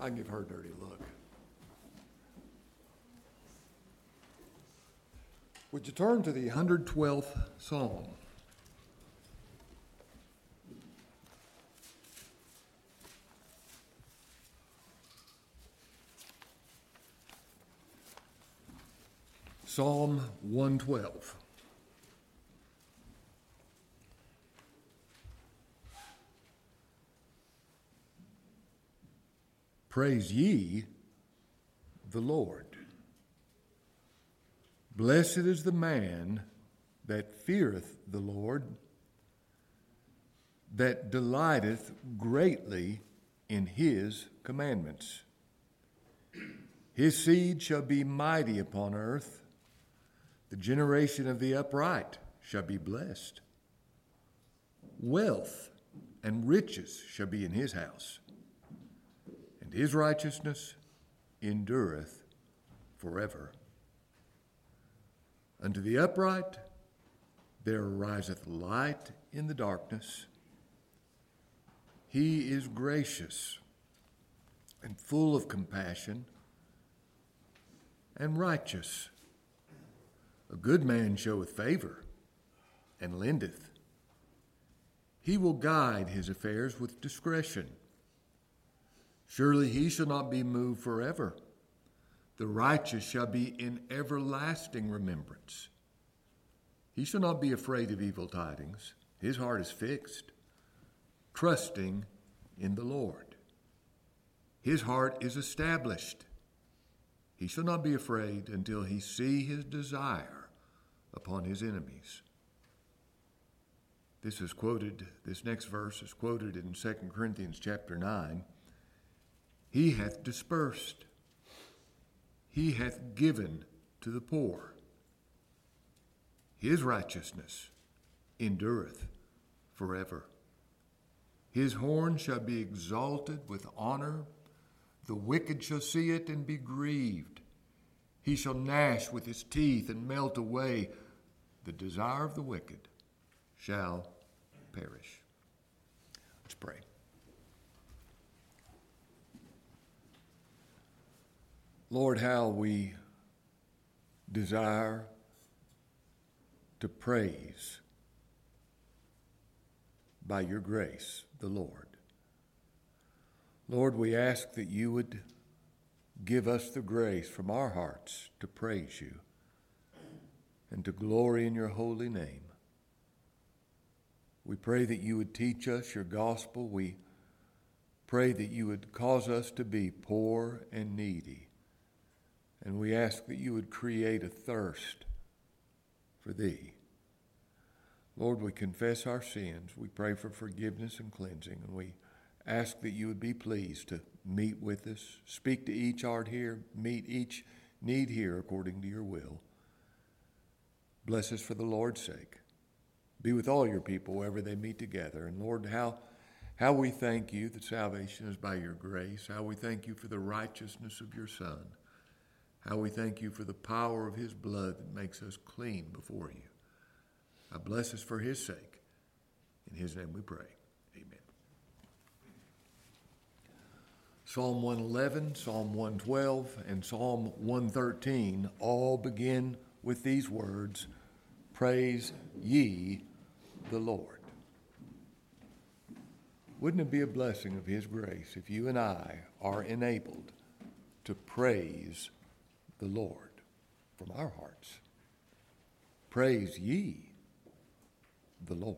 I give her a dirty look. Would you turn to the 112th Psalm? Psalm 112. Praise ye the Lord. Blessed is the man that feareth the Lord, that delighteth greatly in his commandments. His seed shall be mighty upon earth, the generation of the upright shall be blessed. Wealth and riches shall be in his house and his righteousness endureth forever. Unto the upright there ariseth light in the darkness. He is gracious and full of compassion and righteous. A good man showeth favor and lendeth. He will guide his affairs with discretion. Surely he shall not be moved forever. The righteous shall be in everlasting remembrance. He shall not be afraid of evil tidings. His heart is fixed, trusting in the Lord. His heart is established. He shall not be afraid until he see his desire upon his enemies. This is quoted, this next verse is quoted in 2 Corinthians chapter 9. He hath dispersed, he hath given to the poor. His righteousness endureth forever. His horn shall be exalted with honor. The wicked shall see it and be grieved. He shall gnash with his teeth and melt away. The desire of the wicked shall perish. Let's pray. Lord, how we desire to praise by your grace the Lord. Lord, we ask that you would give us the grace from our hearts to praise you and to glory in your holy name. We pray that you would teach us your gospel. We pray that you would cause us to be poor and needy and we ask that you would create a thirst for thee. Lord, we confess our sins. We pray for forgiveness and cleansing, and we ask that you would be pleased to meet with us, speak to each heart here, meet each need here according to your will. Bless us for the Lord's sake. Be with all your people wherever they meet together. And Lord, how, how we thank you that salvation is by your grace, how we thank you for the righteousness of your Son. How we thank you for the power of his blood that makes us clean before you. I bless us for his sake. In his name we pray. Amen. Psalm 111, Psalm 112, and Psalm 113 all begin with these words Praise ye the Lord. Wouldn't it be a blessing of His grace if you and I are enabled to praise the Lord from our hearts. Praise ye the Lord.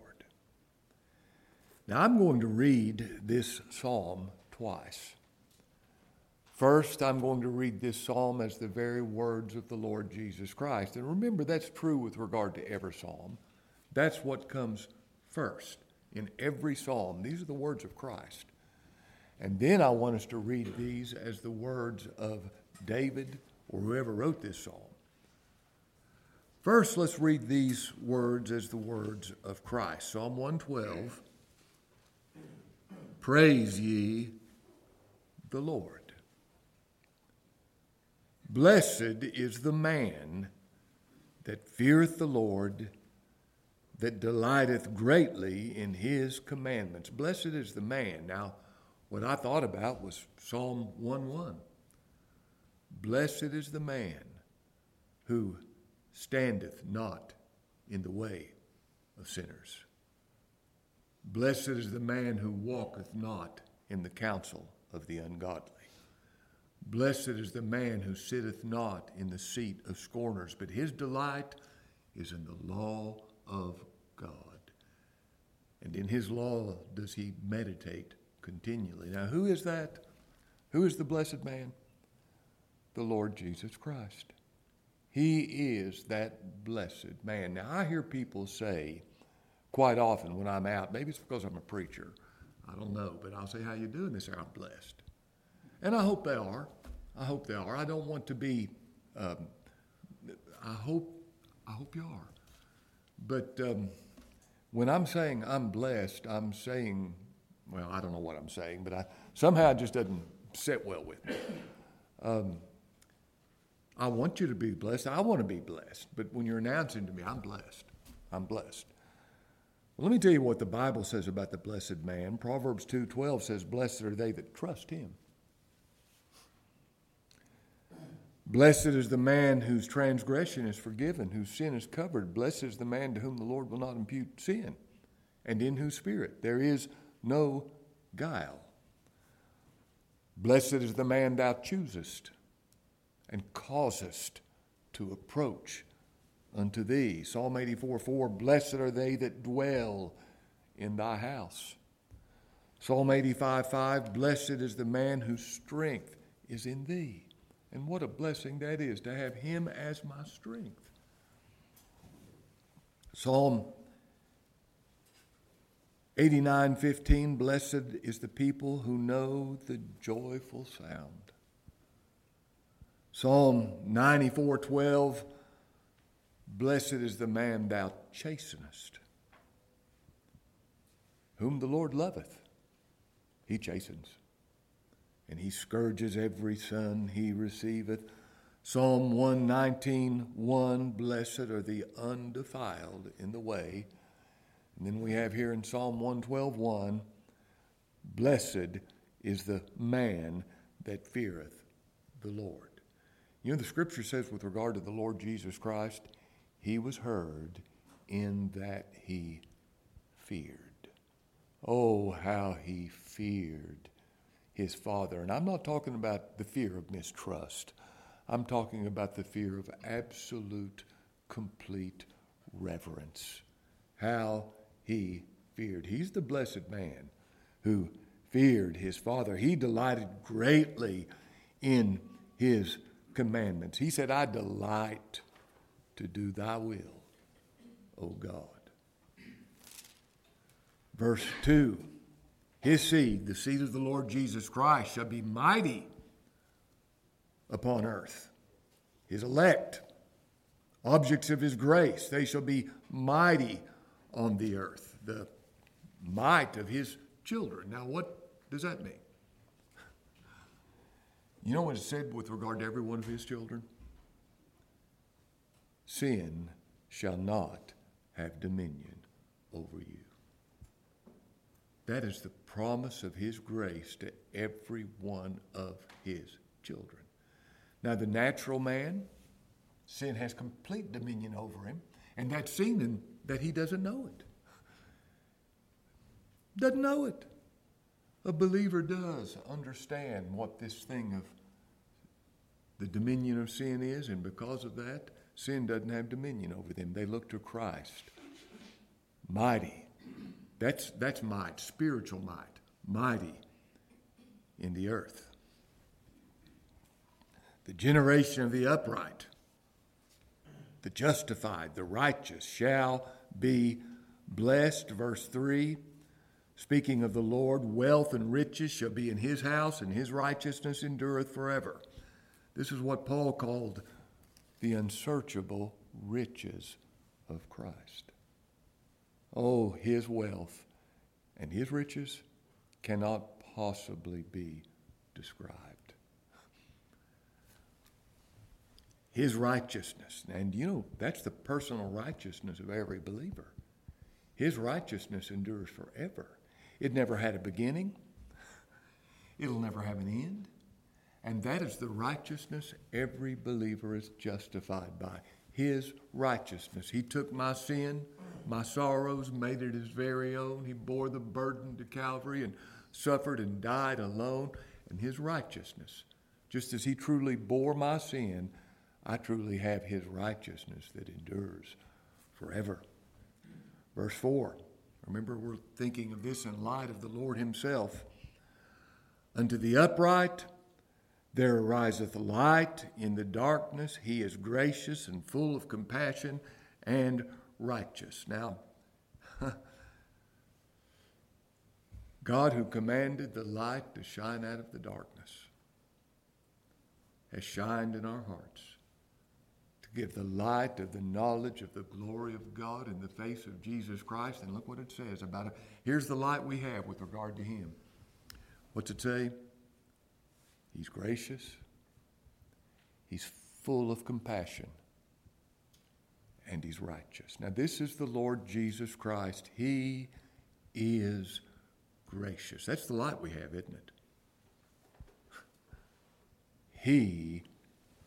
Now I'm going to read this psalm twice. First, I'm going to read this psalm as the very words of the Lord Jesus Christ. And remember, that's true with regard to every psalm. That's what comes first in every psalm. These are the words of Christ. And then I want us to read these as the words of David or whoever wrote this psalm. First, let's read these words as the words of Christ Psalm 112 Praise ye the Lord. Blessed is the man that feareth the Lord, that delighteth greatly in his commandments. Blessed is the man. Now, what I thought about was Psalm 1 1. Blessed is the man who standeth not in the way of sinners. Blessed is the man who walketh not in the counsel of the ungodly. Blessed is the man who sitteth not in the seat of scorners, but his delight is in the law of God. And in his law does he meditate continually. Now, who is that? Who is the blessed man? The Lord Jesus Christ. He is that blessed man. Now, I hear people say quite often when I'm out, maybe it's because I'm a preacher, I don't know, but I'll say, How you doing? They say, I'm blessed. And I hope they are. I hope they are. I don't want to be, um, I hope, I hope you are. But um, when I'm saying I'm blessed, I'm saying, well, I don't know what I'm saying, but I, somehow it just doesn't sit well with me. Um, I want you to be blessed. I want to be blessed. But when you're announcing to me, I'm blessed. I'm blessed. Well, let me tell you what the Bible says about the blessed man. Proverbs 2:12 says, "Blessed are they that trust him." Blessed is the man whose transgression is forgiven, whose sin is covered. Blessed is the man to whom the Lord will not impute sin, and in whose spirit there is no guile. Blessed is the man thou choosest and causest to approach unto thee. Psalm 84 4 Blessed are they that dwell in thy house. Psalm 85 5 Blessed is the man whose strength is in thee. And what a blessing that is to have him as my strength. Psalm 89 15 Blessed is the people who know the joyful sound. Psalm 94 12, Blessed is the man thou chastenest, whom the Lord loveth. He chastens, and he scourges every son he receiveth. Psalm 119 1, Blessed are the undefiled in the way. And then we have here in Psalm 112 1, Blessed is the man that feareth the Lord. You know, the scripture says with regard to the Lord Jesus Christ, he was heard in that he feared. Oh, how he feared his Father. And I'm not talking about the fear of mistrust, I'm talking about the fear of absolute, complete reverence. How he feared. He's the blessed man who feared his Father. He delighted greatly in his commandments. He said, I delight to do thy will, O God. Verse 2 His seed, the seed of the Lord Jesus Christ, shall be mighty upon earth. His elect, objects of his grace, they shall be mighty on the earth. The might of his children. Now, what does that mean? You know what it said with regard to every one of his children? Sin shall not have dominion over you. That is the promise of his grace to every one of his children. Now, the natural man, sin has complete dominion over him, and that's seen in that he doesn't know it. Doesn't know it. A believer does understand what this thing of the dominion of sin is, and because of that, sin doesn't have dominion over them. They look to Christ. Mighty. That's, that's might, spiritual might. Mighty in the earth. The generation of the upright, the justified, the righteous shall be blessed. Verse 3 Speaking of the Lord, wealth and riches shall be in his house, and his righteousness endureth forever. This is what Paul called the unsearchable riches of Christ. Oh, his wealth and his riches cannot possibly be described. His righteousness, and you know, that's the personal righteousness of every believer. His righteousness endures forever. It never had a beginning, it'll never have an end. And that is the righteousness every believer is justified by. His righteousness. He took my sin, my sorrows, made it his very own. He bore the burden to Calvary and suffered and died alone. And his righteousness, just as he truly bore my sin, I truly have his righteousness that endures forever. Verse 4. Remember, we're thinking of this in light of the Lord himself. Unto the upright, there ariseth light in the darkness. He is gracious and full of compassion and righteous. Now, God, who commanded the light to shine out of the darkness, has shined in our hearts give the light of the knowledge of the glory of God in the face of Jesus Christ. And look what it says about it. Here's the light we have with regard to Him. What's it say? He's gracious. He's full of compassion. And he's righteous. Now, this is the Lord Jesus Christ. He is gracious. That's the light we have, isn't it? He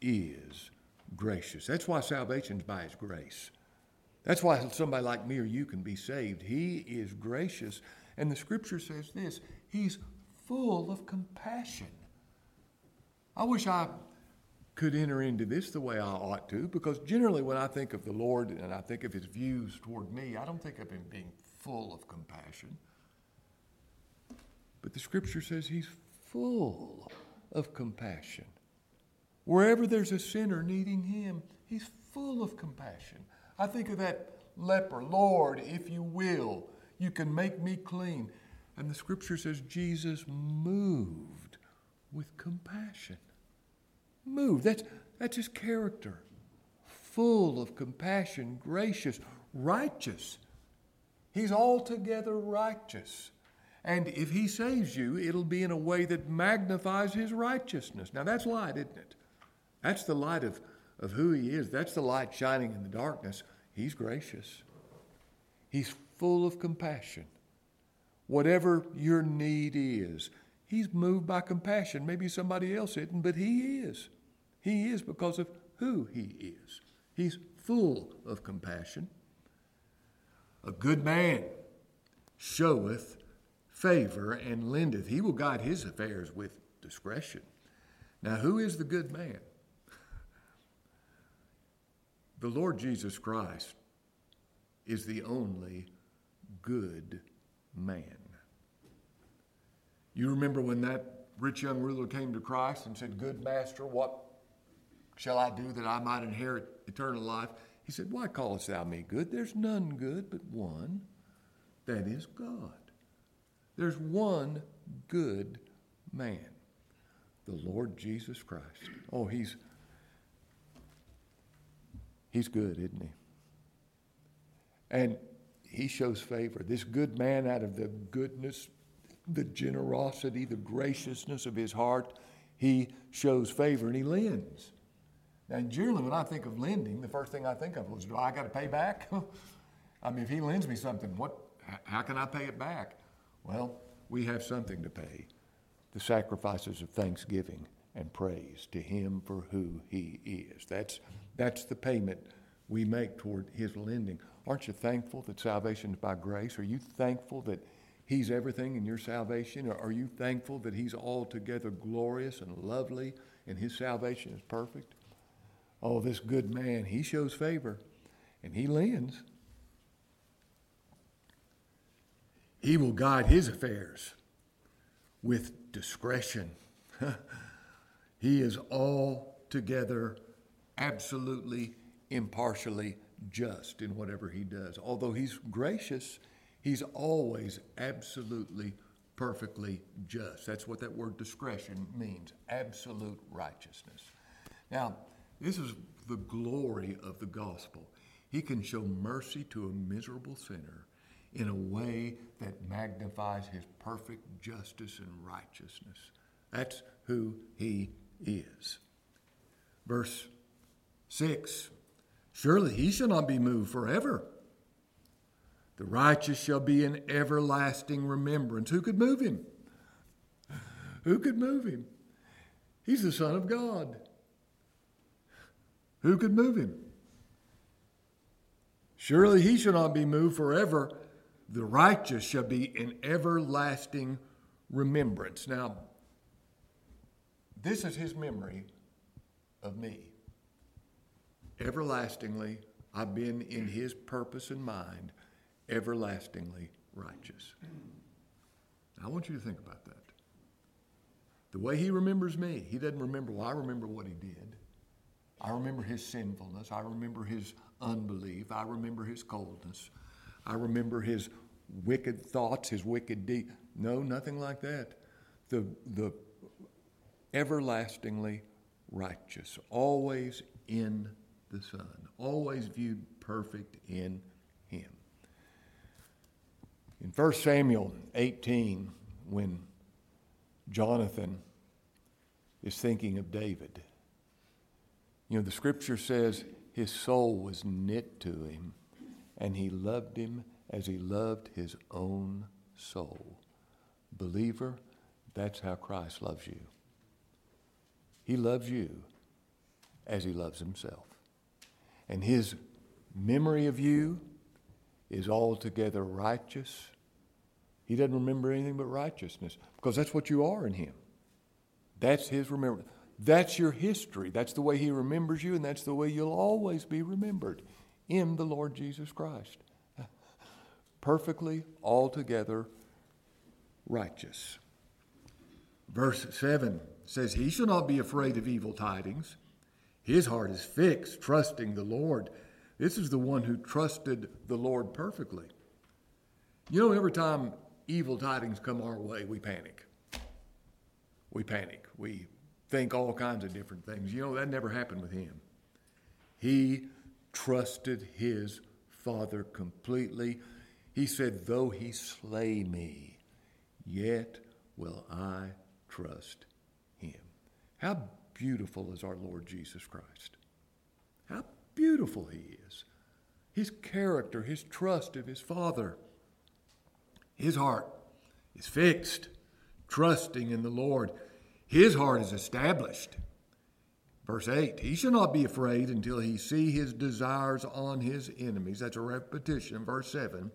is gracious. That's why salvation's by his grace. That's why somebody like me or you can be saved. He is gracious. And the scripture says this He's full of compassion. I wish I could enter into this the way I ought to, because generally when I think of the Lord and I think of his views toward me, I don't think of him being full of compassion. But the scripture says he's full of compassion. Wherever there's a sinner needing him, he's full of compassion. I think of that leper, Lord, if you will, you can make me clean. And the scripture says Jesus moved with compassion. Moved. That's, that's his character. Full of compassion, gracious, righteous. He's altogether righteous. And if he saves you, it'll be in a way that magnifies his righteousness. Now, that's light, isn't it? That's the light of, of who he is. That's the light shining in the darkness. He's gracious, he's full of compassion. Whatever your need is, He's moved by compassion. Maybe somebody else isn't, but he is. He is because of who he is. He's full of compassion. A good man showeth favor and lendeth. He will guide his affairs with discretion. Now, who is the good man? The Lord Jesus Christ is the only good man. You remember when that rich young ruler came to Christ and said, Good master, what shall I do that I might inherit eternal life? He said, Why callest thou me good? There's none good but one, that is God. There's one good man, the Lord Jesus Christ. Oh, he's he's good, isn't he? And he shows favor. This good man, out of the goodness the generosity, the graciousness of his heart, he shows favor and he lends. Now, generally, when I think of lending, the first thing I think of was, do I got to pay back? I mean, if he lends me something, what? How can I pay it back? Well, we have something to pay: the sacrifices of thanksgiving and praise to Him for who He is. That's that's the payment we make toward His lending. Aren't you thankful that salvation is by grace? Are you thankful that He's everything in your salvation? Or are you thankful that He's altogether glorious and lovely and His salvation is perfect? Oh, this good man, he shows favor and he lends. He will guide his affairs with discretion. he is altogether, absolutely, impartially just in whatever he does. Although he's gracious, He's always absolutely, perfectly just. That's what that word discretion means absolute righteousness. Now, this is the glory of the gospel. He can show mercy to a miserable sinner in a way that magnifies his perfect justice and righteousness. That's who he is. Verse 6 Surely he shall not be moved forever. The righteous shall be in everlasting remembrance. Who could move him? Who could move him? He's the Son of God. Who could move him? Surely he shall not be moved forever. The righteous shall be in everlasting remembrance. Now, this is his memory of me. Everlastingly, I've been in his purpose and mind, everlastingly righteous. I want you to think about that. The way he remembers me, he doesn't remember, well, I remember what he did. I remember his sinfulness. I remember his unbelief. I remember his coldness. I remember his wicked thoughts, his wicked deeds. No, nothing like that. The, the everlastingly righteous, always in the Son, always viewed perfect in him. In 1 Samuel 18, when Jonathan is thinking of David. You know, the scripture says his soul was knit to him, and he loved him as he loved his own soul. Believer, that's how Christ loves you. He loves you as he loves himself. And his memory of you is altogether righteous he doesn't remember anything but righteousness because that's what you are in Him. That's His remembrance. That's your history. That's the way He remembers you, and that's the way you'll always be remembered in the Lord Jesus Christ. Perfectly, altogether righteous. Verse 7 says, He shall not be afraid of evil tidings. His heart is fixed, trusting the Lord. This is the one who trusted the Lord perfectly. You know, every time evil tidings come our way, we panic. We panic. We think all kinds of different things. You know, that never happened with him. He trusted his Father completely. He said, Though he slay me, yet will I trust him. How beautiful is our Lord Jesus Christ! How beautiful he is. His character, his trust of his Father. His heart is fixed, trusting in the Lord. His heart is established. Verse 8 He shall not be afraid until he see his desires on his enemies. That's a repetition. Verse 7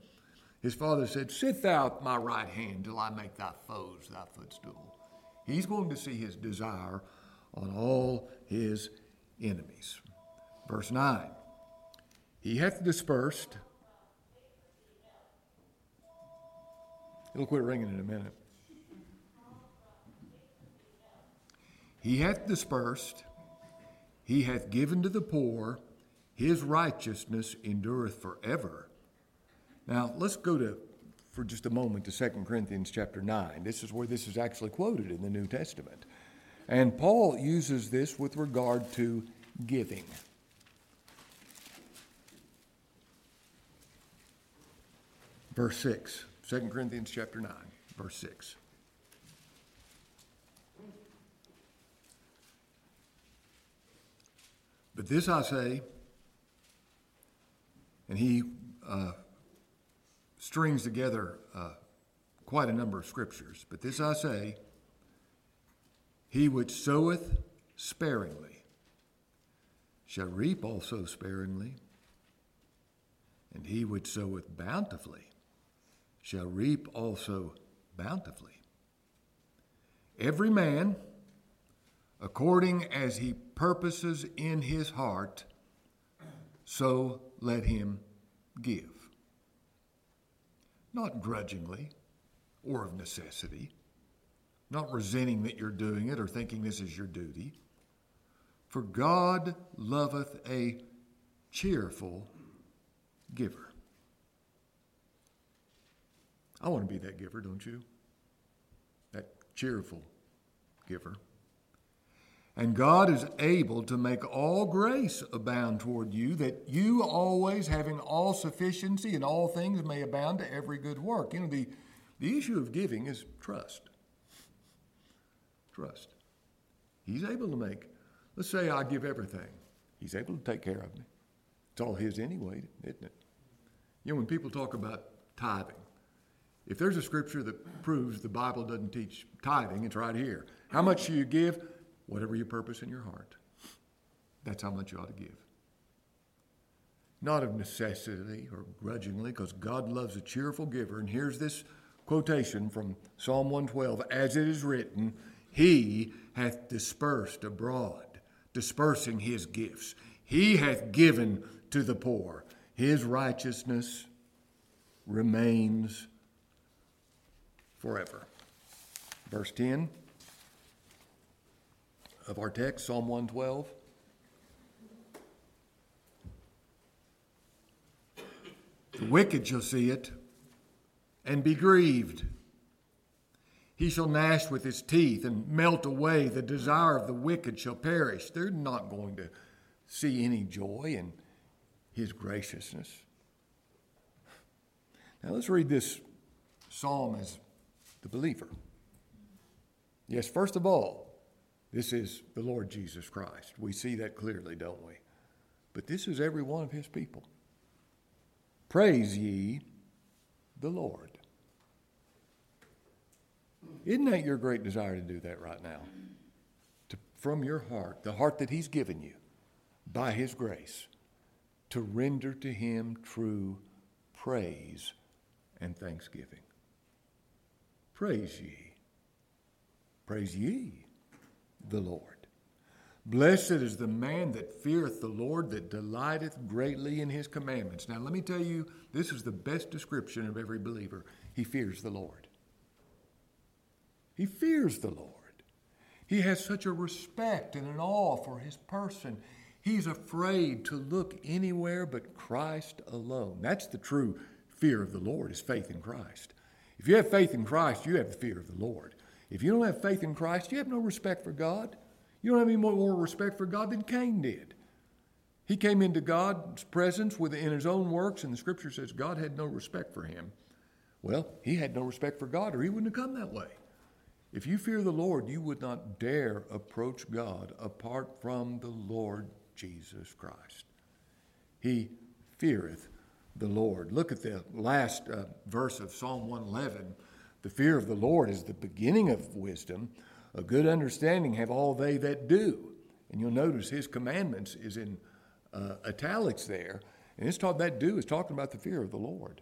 His father said, Sit thou at my right hand till I make thy foes thy footstool. He's going to see his desire on all his enemies. Verse 9 He hath dispersed It'll quit ringing in a minute. He hath dispersed, he hath given to the poor, his righteousness endureth forever. Now, let's go to, for just a moment, to 2 Corinthians chapter 9. This is where this is actually quoted in the New Testament. And Paul uses this with regard to giving. Verse 6. 2 Corinthians chapter 9, verse 6. But this I say, and he uh, strings together uh, quite a number of scriptures. But this I say, he which soweth sparingly shall reap also sparingly, and he which soweth bountifully shall reap also bountifully. Every man, according as he purposes in his heart, so let him give. Not grudgingly or of necessity, not resenting that you're doing it or thinking this is your duty. For God loveth a cheerful giver. I want to be that giver, don't you? That cheerful giver. And God is able to make all grace abound toward you, that you always, having all sufficiency in all things, may abound to every good work. You know, the, the issue of giving is trust. Trust. He's able to make, let's say I give everything. He's able to take care of me. It's all His anyway, isn't it? You know, when people talk about tithing, If there's a scripture that proves the Bible doesn't teach tithing, it's right here. How much do you give? Whatever your purpose in your heart. That's how much you ought to give. Not of necessity or grudgingly, because God loves a cheerful giver. And here's this quotation from Psalm 112 As it is written, He hath dispersed abroad, dispersing His gifts. He hath given to the poor. His righteousness remains forever. Verse 10 of our text, Psalm 112. The wicked shall see it and be grieved. He shall gnash with his teeth and melt away. The desire of the wicked shall perish. They're not going to see any joy in his graciousness. Now let's read this psalm as the believer. Yes, first of all, this is the Lord Jesus Christ. We see that clearly, don't we? But this is every one of his people. Praise ye the Lord. Isn't that your great desire to do that right now? To, from your heart, the heart that He's given you by His grace, to render to Him true praise and thanksgiving. Praise ye. Praise ye the Lord. Blessed is the man that feareth the Lord, that delighteth greatly in his commandments. Now, let me tell you, this is the best description of every believer. He fears the Lord. He fears the Lord. He has such a respect and an awe for his person. He's afraid to look anywhere but Christ alone. That's the true fear of the Lord, is faith in Christ. If you have faith in Christ, you have the fear of the Lord. If you don't have faith in Christ, you have no respect for God. You don't have any more respect for God than Cain did. He came into God's presence within his own works, and the scripture says God had no respect for him. Well, he had no respect for God, or he wouldn't have come that way. If you fear the Lord, you would not dare approach God apart from the Lord Jesus Christ. He feareth the Lord. Look at the last uh, verse of Psalm 111. The fear of the Lord is the beginning of wisdom. A good understanding have all they that do. And you'll notice his commandments is in uh, italics there. And it's taught that do is talking about the fear of the Lord.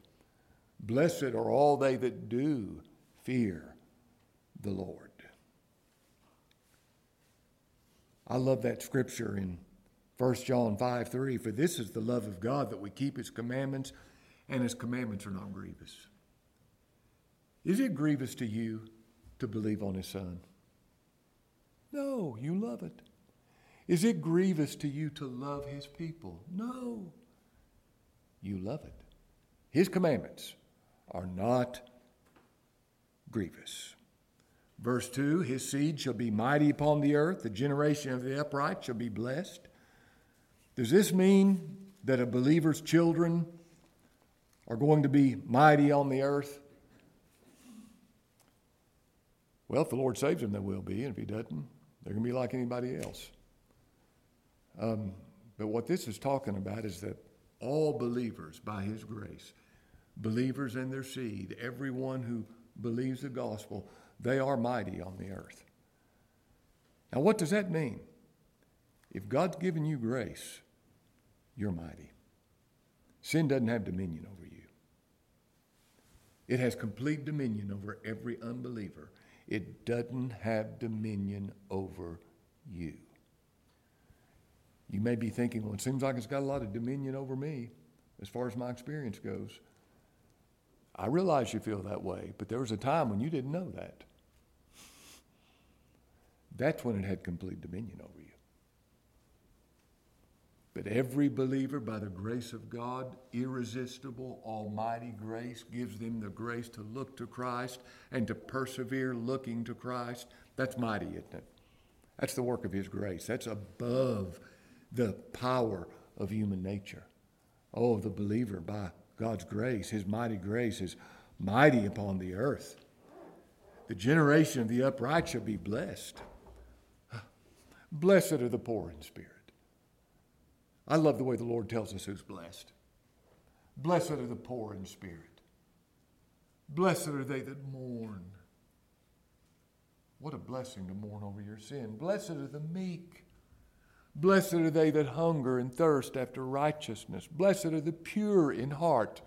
Blessed are all they that do fear the Lord. I love that scripture in 1 John 5 3. For this is the love of God that we keep his commandments, and his commandments are not grievous. Is it grievous to you to believe on his son? No, you love it. Is it grievous to you to love his people? No, you love it. His commandments are not grievous. Verse 2 His seed shall be mighty upon the earth, the generation of the upright shall be blessed. Does this mean that a believer's children are going to be mighty on the earth? Well, if the Lord saves them, they will be, and if He doesn't, they're going to be like anybody else. Um, but what this is talking about is that all believers, by His grace, believers and their seed, everyone who believes the gospel, they are mighty on the earth. Now, what does that mean? If God's given you grace, you're mighty. Sin doesn't have dominion over you, it has complete dominion over every unbeliever. It doesn't have dominion over you. You may be thinking, well, it seems like it's got a lot of dominion over me as far as my experience goes. I realize you feel that way, but there was a time when you didn't know that. That's when it had complete dominion over you. But every believer, by the grace of God, irresistible, almighty grace, gives them the grace to look to Christ and to persevere looking to Christ. That's mighty, isn't it? That's the work of His grace. That's above the power of human nature. Oh, the believer, by God's grace, His mighty grace, is mighty upon the earth. The generation of the upright shall be blessed. Blessed are the poor in spirit. I love the way the Lord tells us who's blessed. Blessed are the poor in spirit. Blessed are they that mourn. What a blessing to mourn over your sin. Blessed are the meek. Blessed are they that hunger and thirst after righteousness. Blessed are the pure in heart.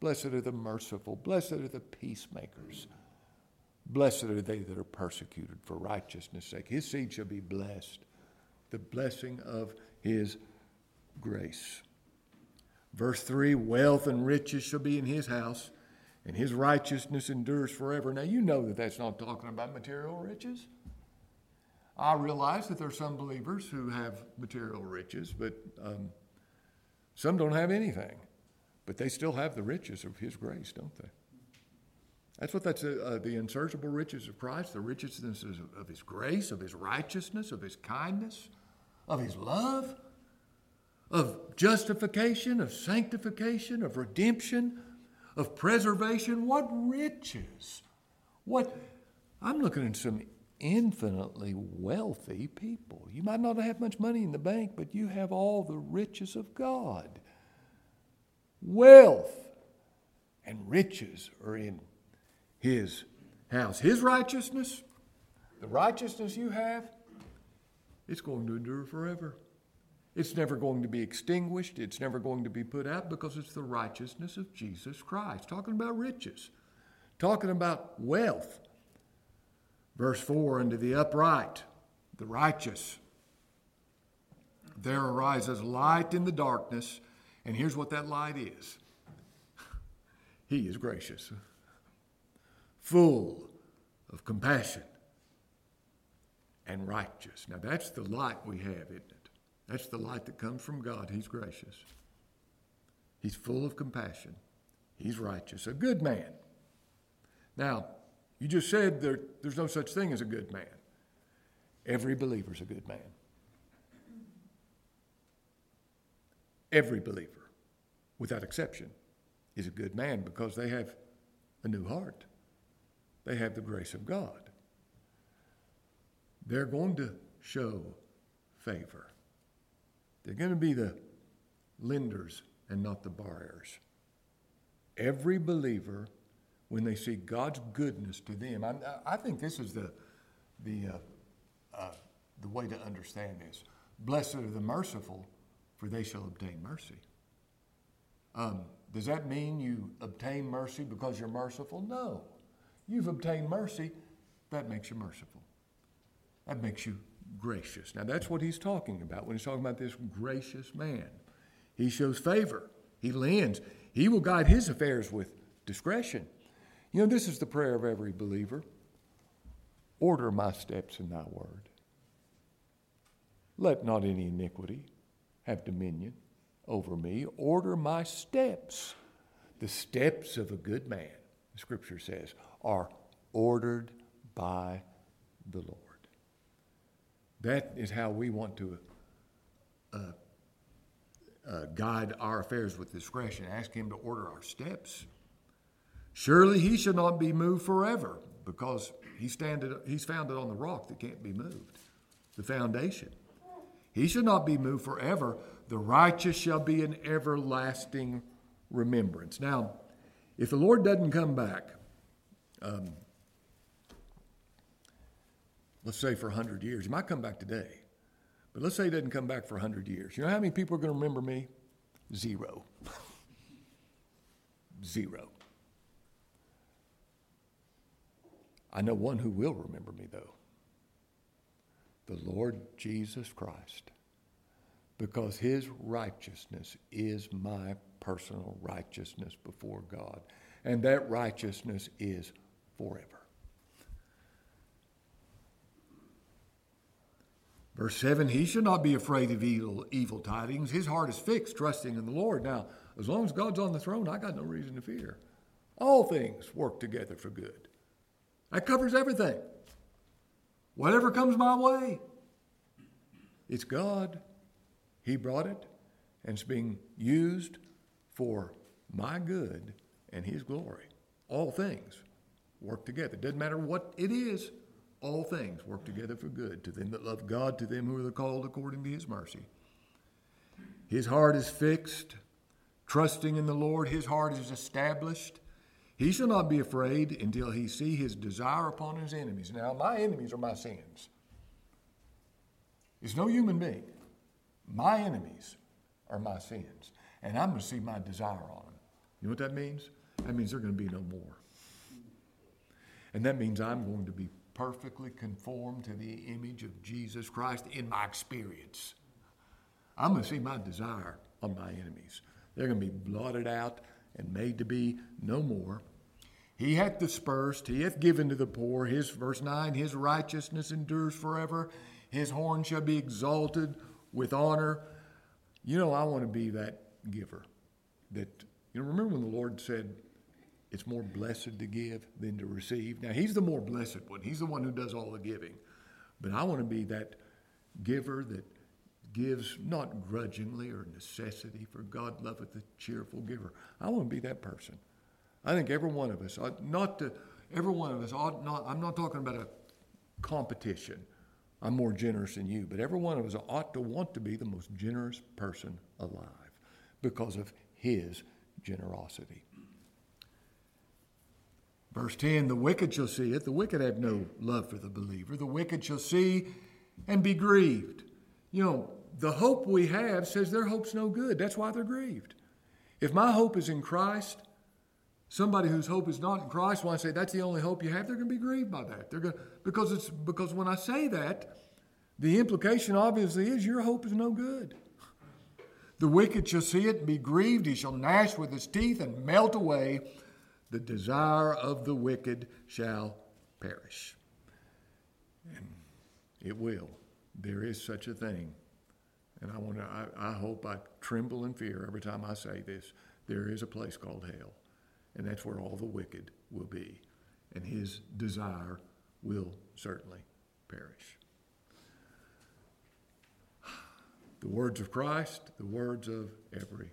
Blessed are the merciful. Blessed are the peacemakers. Blessed are they that are persecuted for righteousness' sake. His seed shall be blessed. The blessing of his grace. Verse 3 Wealth and riches shall be in his house, and his righteousness endures forever. Now, you know that that's not talking about material riches. I realize that there are some believers who have material riches, but um, some don't have anything. But they still have the riches of his grace, don't they? That's what that's uh, uh the unsearchable riches of Christ, the riches of his grace, of his righteousness, of his kindness, of his love, of justification, of sanctification, of redemption, of preservation. What riches! What I'm looking at some infinitely wealthy people. You might not have much money in the bank, but you have all the riches of God. Wealth and riches are in His house. His righteousness, the righteousness you have, it's going to endure forever. It's never going to be extinguished. It's never going to be put out because it's the righteousness of Jesus Christ. Talking about riches, talking about wealth. Verse 4 Unto the upright, the righteous, there arises light in the darkness. And here's what that light is He is gracious, full of compassion and righteous. Now, that's the light we have, isn't it? That's the light that comes from God. He's gracious. He's full of compassion. He's righteous. A good man. Now, you just said there, there's no such thing as a good man. Every believer's a good man. Every believer, without exception, is a good man because they have a new heart. They have the grace of God. They're going to show favor. They're going to be the lenders and not the borrowers. Every believer, when they see God's goodness to them, I, I think this is the, the, uh, uh, the way to understand this. Blessed are the merciful, for they shall obtain mercy. Um, does that mean you obtain mercy because you're merciful? No. You've obtained mercy, that makes you merciful. That makes you gracious. Now, that's what he's talking about when he's talking about this gracious man. He shows favor, he lends, he will guide his affairs with discretion. You know, this is the prayer of every believer Order my steps in thy word. Let not any iniquity have dominion over me. Order my steps. The steps of a good man, the scripture says, are ordered by the Lord. That is how we want to uh, uh, guide our affairs with discretion. Ask Him to order our steps. Surely He shall not be moved forever, because He standed, He's founded on the rock that can't be moved, the foundation. He shall not be moved forever. The righteous shall be an everlasting remembrance. Now, if the Lord doesn't come back, um, let's say for 100 years. He might come back today, but let's say he doesn't come back for 100 years. You know how many people are going to remember me? Zero. Zero. I know one who will remember me, though the Lord Jesus Christ, because his righteousness is my personal righteousness before God, and that righteousness is forever. Verse 7 He should not be afraid of evil, evil tidings. His heart is fixed, trusting in the Lord. Now, as long as God's on the throne, I got no reason to fear. All things work together for good. That covers everything. Whatever comes my way, it's God. He brought it, and it's being used for my good and His glory. All things work together. Doesn't matter what it is all things work together for good to them that love God, to them who are called according to his mercy. His heart is fixed, trusting in the Lord. His heart is established. He shall not be afraid until he see his desire upon his enemies. Now, my enemies are my sins. It's no human being. My enemies are my sins. And I'm going to see my desire on them. You know what that means? That means they're going to be no more. And that means I'm going to be perfectly conformed to the image of Jesus Christ in my experience. I'm going to see my desire on my enemies. They're going to be blotted out and made to be no more. He hath dispersed, he hath given to the poor. His, verse 9, his righteousness endures forever. His horn shall be exalted with honor. You know, I want to be that giver. That, you know, remember when the Lord said, it's more blessed to give than to receive? Now, He's the more blessed one, He's the one who does all the giving. But I want to be that giver that gives not grudgingly or necessity, for God loveth a cheerful giver. I want to be that person. I think every one of us ought not to, every one of us ought not, I'm not talking about a competition. I'm more generous than you, but every one of us ought to want to be the most generous person alive because of his generosity. Verse 10 The wicked shall see it. The wicked have no love for the believer. The wicked shall see and be grieved. You know, the hope we have says their hope's no good. That's why they're grieved. If my hope is in Christ, somebody whose hope is not in Christ, when I say that's the only hope you have, they're going to be grieved by that. They're going to, because it's because when I say that, the implication obviously is your hope is no good. The wicked shall see it and be grieved. He shall gnash with his teeth and melt away. The desire of the wicked shall perish. And it will. There is such a thing. And I want to, I, I hope I tremble in fear every time I say this. There is a place called hell. And that's where all the wicked will be. And his desire will certainly perish. The words of Christ, the words of every.